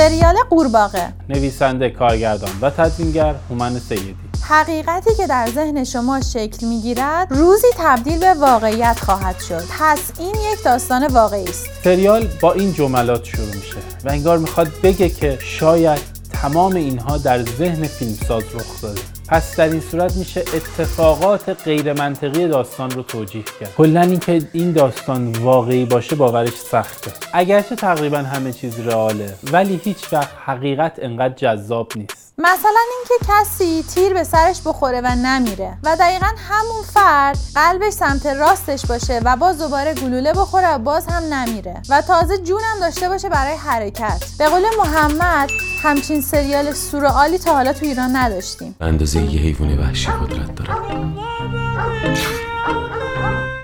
سریال قورباغه. نویسنده کارگردان و تدوینگر هومن سیدی. حقیقتی که در ذهن شما شکل می‌گیرد روزی تبدیل به واقعیت خواهد شد. پس این یک داستان واقعی است. سریال با این جملات شروع میشه و انگار می‌خواد بگه که شاید تمام اینها در ذهن فیلمساز رخ داده. پس در این صورت میشه اتفاقات غیر منطقی داستان رو توجیه کرد. کلا اینکه این داستان واقعی باشه باورش سخته. اگرچه تقریبا همه چیز رئاله ولی هیچ وقت حقیقت انقدر جذاب نیست. مثلا اینکه کسی تیر به سرش بخوره و نمیره و دقیقا همون فرد قلبش سمت راستش باشه و باز دوباره گلوله بخوره و باز هم نمیره و تازه جونم داشته باشه برای حرکت. به قول محمد همچین سریال سورئالی تا حالا تو ایران نداشتیم. اندازه یه حیوان وحشی قدرت داره.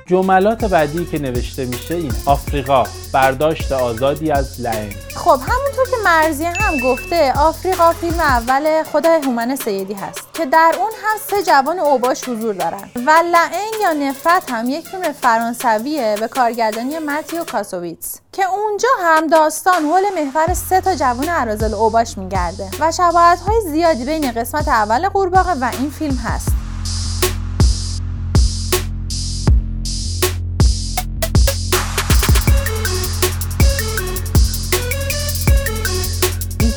جملات بعدی که نوشته میشه این آفریقا برداشت آزادی از لعن خب همونطور که مرزیه هم گفته آفریقا فیلم اول خود هومن سیدی هست که در اون هم سه جوان اوباش حضور دارن و لعن یا نفرت هم یک فیلم فرانسویه به کارگردانی متیو کاسوویتس که اونجا هم داستان حول محور سه تا جوان ارازل اوباش میگرده و شباهت های زیادی بین قسمت اول قورباغه و این فیلم هست.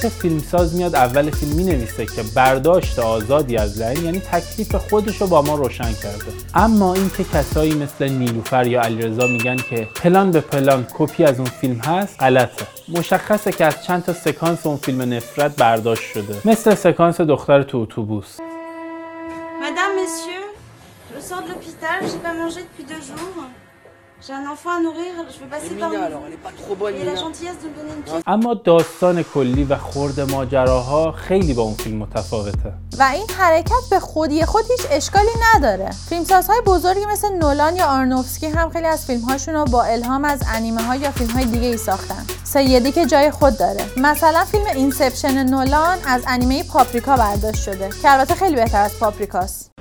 که فیلمساز میاد اول فیلم می نویسه که برداشت آزادی از لعن یعنی تکلیف خودش رو با ما روشن کرده. اما اینکه کسایی مثل نیلوفر یا علیرضا میگن که پلان به پلان کپی از اون فیلم هست غلطه. مشخصه که از چند تا سکانس اون فیلم نفرت برداشت شده. مثل سکانس دختر تو اتوبوس. Madame, messieurs, je sors de l'hôpital, j'ai pas mangé depuis deux jours. اما داستان کلی و خورد ماجراها خیلی با اون فیلم متفاوته. و این حرکت به خودی خود هیچ اشکالی نداره. فیلمسازهای بزرگی مثل نولان یا آرنوفسکی هم خیلی از فیلمهاشون رو با الهام از انیمه ها یا فیلم های دیگه ای ساختن. سیدی که جای خود داره. مثلا فیلم Inception نولان از انیمه پاپریکا برداشت شده که البته خیلی بهتر از پاپریکاست.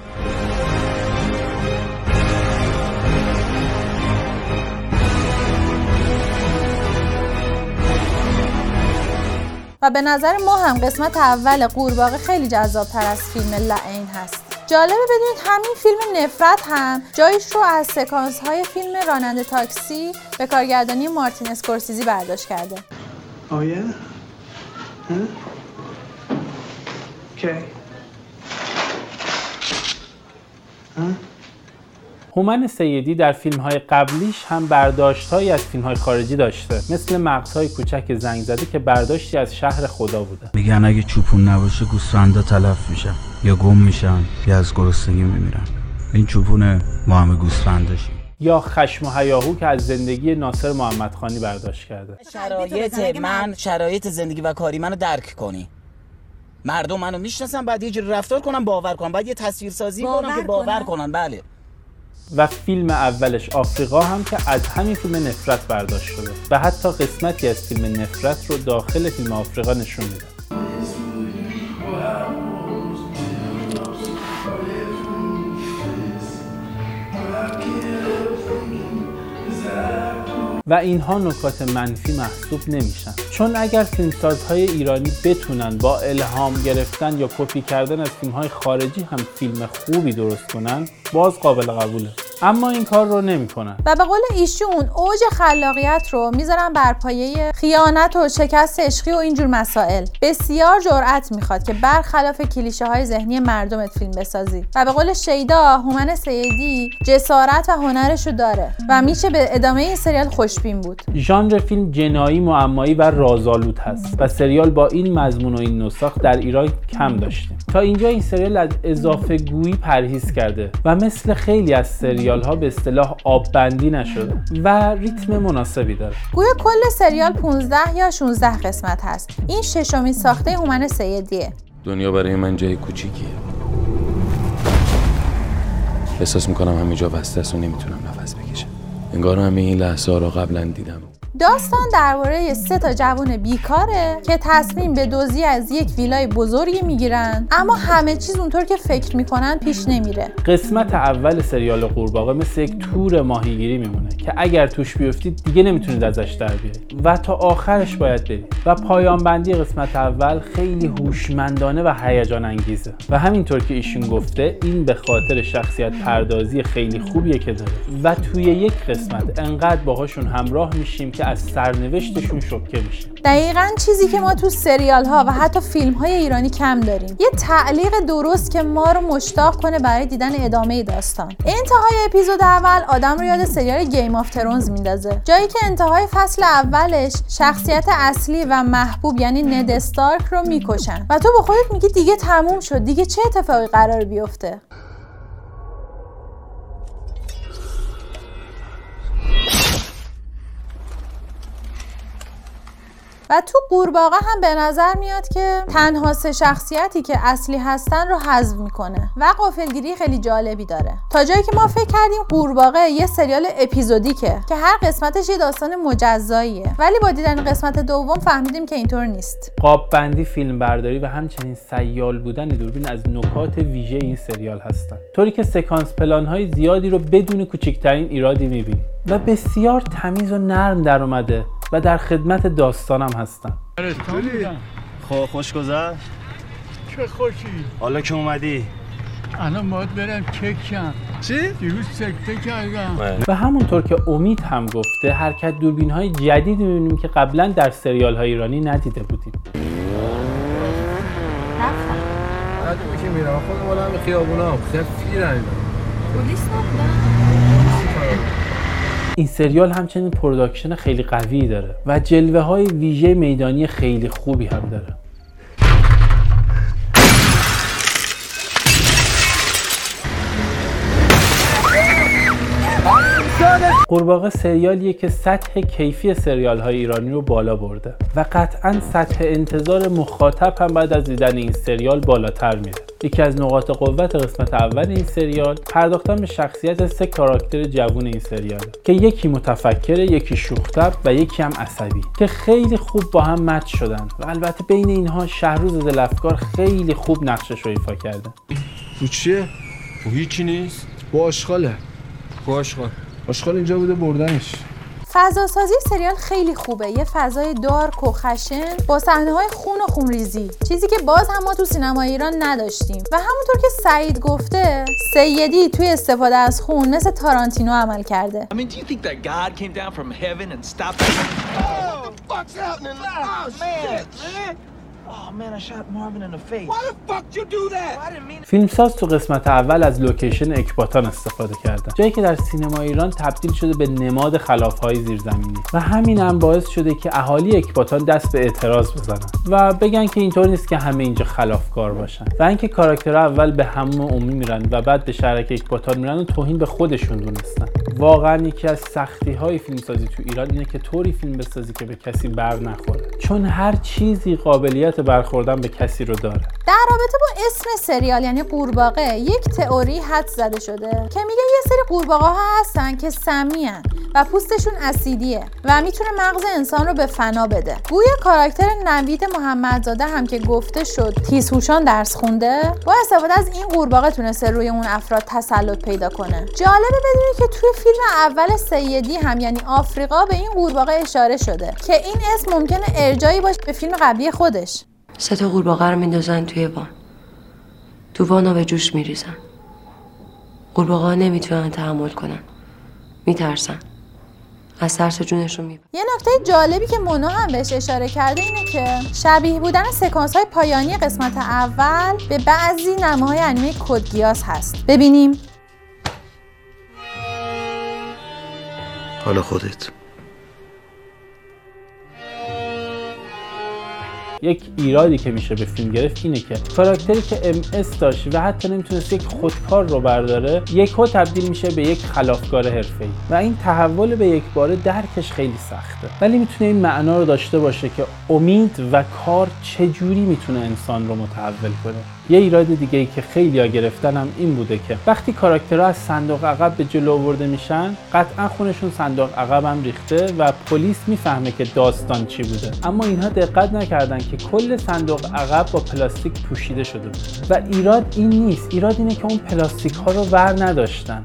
و به نظر ما هم قسمت اول قورباغه خیلی جذابتر از فیلم لعین هست جالبه بدونید همین فیلم نفرت هم جایش رو از سکانس های فیلم راننده تاکسی به کارگردانی مارتین اسکورسیزی برداشت کرده Oh yeah? Huh? Okay. Huh? هومن سیدی در فیلم های قبلیش هم برداشت از فیلم های خارجی داشته. مثل مغزهای کوچک زنگ زده که برداشتی از شهر خدا بوده. میگن اگه چوپون نباشه گوسفندا تلف میشن یا گم میشن یا از گرسنگی میمیرن. این چوپونه ما همه گوسفنداشیم یا خشم و هیاهو که از زندگی ناصر محمدخانی برداشت کرده. شرایط من شرایط زندگی و کاری منو درک کنی. مردم منو می‌شناسن بعد یه جوری رفتار کنم باور کنم بعد یه تصویر سازی کنم که باور کنن. کنن. بله. و فیلم اولش آفریقا هم که از همین فیلم نفرت برداشت شده و حتی قسمتی از فیلم نفرت رو داخل فیلم آفریقا نشون میده و اینها نکات منفی محسوب نمیشن. چون اگر فیلمسازهای ایرانی بتونن با الهام گرفتن یا کپی کردن از فیلمهای خارجی هم فیلم خوبی درست کنن باز قابل قبوله. اما این کار رو نمی‌کنن. و به قول ایشون اوج خلاقیت رو می‌ذارن بر پایه خیانت و شکست عشقی و اینجور مسائل. بسیار جرأت می‌خواد که برخلاف کلیشه های ذهنی مردمت فیلم بسازی. و به قول شیدا هومن سیدی جسارت و هنرش رو داره. و میشه به ادامه این سریال خوشبین بود. ژانر فیلم جنایی معمایی و رازآلود هست. و سریال با این مضمون و این نسخ در ایران کم داشتیم. تا اینجا این سریال از اضافه گویی پرهیز کرده و مثل خیلی از سریال ها به اصطلاح آب بندی نشده و ریتم مناسبی داره. گویا کل سریال 15 یا 16 قسمت هست. این ششمین ساخته هومن سیدیه. دنیا برای من جای کوچیکیه. احساس می‌کنم همینجا بسته است و نمی‌تونم نفس بکشم. انگار همه این لحظه ها رو قبلا دیدم. داستان درباره سه تا جوان بیکاره که تصمیم به دزدی از یک ویلای بزرگی می‌گیرن. اما همه چیز اونطور که فکر می‌کنن پیش نمیره. قسمت اول سریال قورباغه مثل یک تور ماهیگیری میمونه که اگر توش بیفتید دیگه نمی‌تونید ازش در بیارید. و تا آخرش باید برید. و پایان بندی قسمت اول خیلی هوشمندانه و هیجان انگیزه و همینطور که ایشون گفته این به خاطر شخصیت پردازی خیلی خوبیه که داره. و توی یک قسمت انقدر باهاشون همراه میشیم که از سرنوشتشون شوکه میشیم دقیقا چیزی که ما تو سریال ها و حتی فیلم های ایرانی کم داریم. یه تعلیق درست که ما رو مشتاق کنه برای دیدن ادامه داستان. انتهای اپیزود اول آدم رو یاد سریال Game of Thrones میندازه. جایی که انتهای فصل اولش شخصیت اصلی و محبوب یعنی ند استارک رو می‌کشن. و تو به خودت میگی دیگه تموم شد. دیگه چه اتفاقی قرار بیفته؟ و تو قورباغه هم به نظر میاد که تنها سه شخصیتی که اصلی هستن رو حذف می‌کنه و قافلگیری خیلی جالبی داره. تا جایی که ما فکر کردیم قورباغه یه سریال اپیزودیکه که هر قسمتش یه داستان مجزاییه. ولی با دیدن قسمت دوم فهمیدیم که اینطور نیست. قاب بندی فیلم برداری و همچنین سیال بودن دوربین از نکات ویژه این سریال هستن. طوری که سکانس پلان های زیادی رو بدون کوچکترین ایرادی می‌بینیم و بسیار تمیز و نرم در اومده و در خدمت داستانم هستن خب خوش گذشت. چه خوشی؟ حالا که اومدی. الان باید برم چک کنم چی؟ دیروز سکته کردم. و همونطور که امید هم گفته حرکت دوربین های جدیدی می‌بینیم که قبلا در سریال های ایرانی ندیده بودیم. بعد که میرم. خودم همه خیابونا هم خیلی پلیس این سریال همچنین production خیلی قوی داره و جلوه های ویژه میدانی خیلی خوبی هم داره. قورباغه سریالیه که سطح کیفی سریال های ایرانی رو بالا برده و قطعا سطح انتظار مخاطب هم بعد از دیدن این سریال بالاتر میره. یکی از نقاط قوت قسمت اول این سریال پرداختن به شخصیت سه کاراکتر جوون این سریال که یکی متفکره یکی شوخ‌طبع و یکی هم عصبی که خیلی خوب با هم match شدن و البته بین اینها شهروز دل‌افکار خیلی خوب نقشش رو ایفا کرده. تو چیه؟ هیچی نیست؟ با آشغاله. با آشغال. آشغال اینجا بوده بردنش. فضا سازی سریال خیلی خوبه. یه فضای دارک و خشن با صحنه های خون و خونریزی. چیزی که باز هم ما تو سینما ایران نداشتیم. و همونطور که سعید گفته سیدی توی استفاده از خون مثل تارانتینو عمل کرده. I mean, do you think that God came down from heaven and stopped us? Oh, Oh, man. man. Man, I shot Marvin in the face. Why the fuck did you do that? I didn't mean فیلمساز تو قسمت اول از لوکیشن اکباتان استفاده کردن جایی که در سینما ایران تبدیل شده به نماد خلافهای زیرزمینی و همین هم باعث شده که اهالی اکباتان دست به اعتراض بزنن و بگن که اینطور نیست که همه اینجا خلافکار باشن و اینکه کاراکترها اول به همون عمومی میرن و بعد به شهرک اکباتان میرن و توهین به خودشون دونستن واقعا یکی از سختی های فیلمسازی تو ایران اینه که طوری فیلم بسازی که به کسی بر نخوره چون هر چیزی قابلیت برخوردن به کسی رو داره. در رابطه با اسم سریال یعنی قورباغه یک تئوری حد زده شده که میگه یه سری قورباغه ها هستن که سمی و پوستشون اسیدیه و می‌تونه مغز انسان رو به فنا بده. گویا کاراکتر نوید محمدزاده هم که گفته شد تیزهوشان درس خونده با استفاده از این قورباغه تونسته روی اون افراد تسلط پیدا کنه. جالبه بدونید که توی فیلم اول سیدی هم یعنی آفریقا به این قورباغه اشاره شده که این اسم ممکنه ارجایی باشه به فیلم قبلی خودش. سه تا قورباغه رو میندازن توی وان. تو وانا به جوش میریزن. قورباغه نمی‌تونن تحمل کنن. میترسن. از ترس جونشون می‌برن. یه نکته جالبی که مونا هم بهش اشاره کرده اینه که شبیه بودن سکانس های پایانی قسمت اول به بعضی نماهای انیمه کدگیاس هست. ببینیم. حالا خودت. یک ایرادی که میشه به فیلم گرفت اینه که کاراکتری که ام اس داشت و حتی نمی‌تونست یک خودکار رو برداره یهو تبدیل میشه به یک خلافکار حرفه‌ای. و این تحول به یک باره درکش خیلی سخته. ولی می‌تونه این معنا رو داشته باشه که امید و کار چجوری می‌تونه انسان رو متحول کنه. یه ایراد دیگه ای که خیلی ها گرفتن هم این بوده که وقتی کاراکترها از صندوق عقب به جلو آورده میشن قطعا خونشون صندوق عقب هم ریخته و پلیس می‌فهمه که داستان چی بوده. اما اینها دقت نکردن که کل صندوق عقب با پلاستیک پوشیده شده بود و ایراد این نیست. ایراد اینه که اون پلاستیک ها رو ور نداشتن.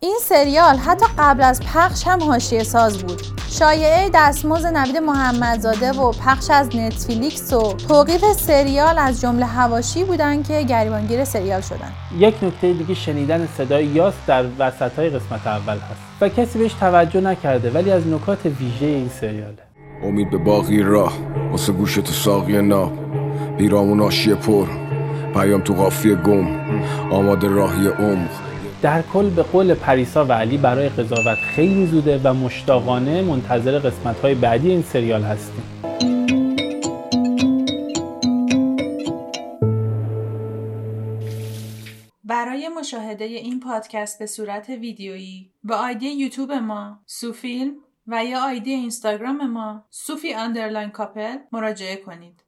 این سریال حتی قبل از پخش هم حاشیه ساز بود. شایعه دستمزد نوید محمدزاده و پخش از نتفلیکس و توقیف سریال از جمله هواشی بودن که گریبانگیر سریال شدن. یک نکته دیگه شنیدن صدای یاس در وسط های قسمت اول هست و کسی بهش توجه نکرده ولی از نکات ویژه این سریاله. امید به باقی راه واسه گوش تو ساقی ناب. پیرامون آشی پر پیام تو قافیه گم. آماده راهی عمق. در کل به قول پریسا و علی برای قضاوت خیلی زوده و مشتاقانه منتظر قسمت های بعدی این سریال هستیم. برای مشاهده این پادکست به صورت ویدیویی با آیدی یوتیوب ما سوفیلم و یا آیدی اینستاگرام ما سوفی اندرلاین کاپل مراجعه کنید.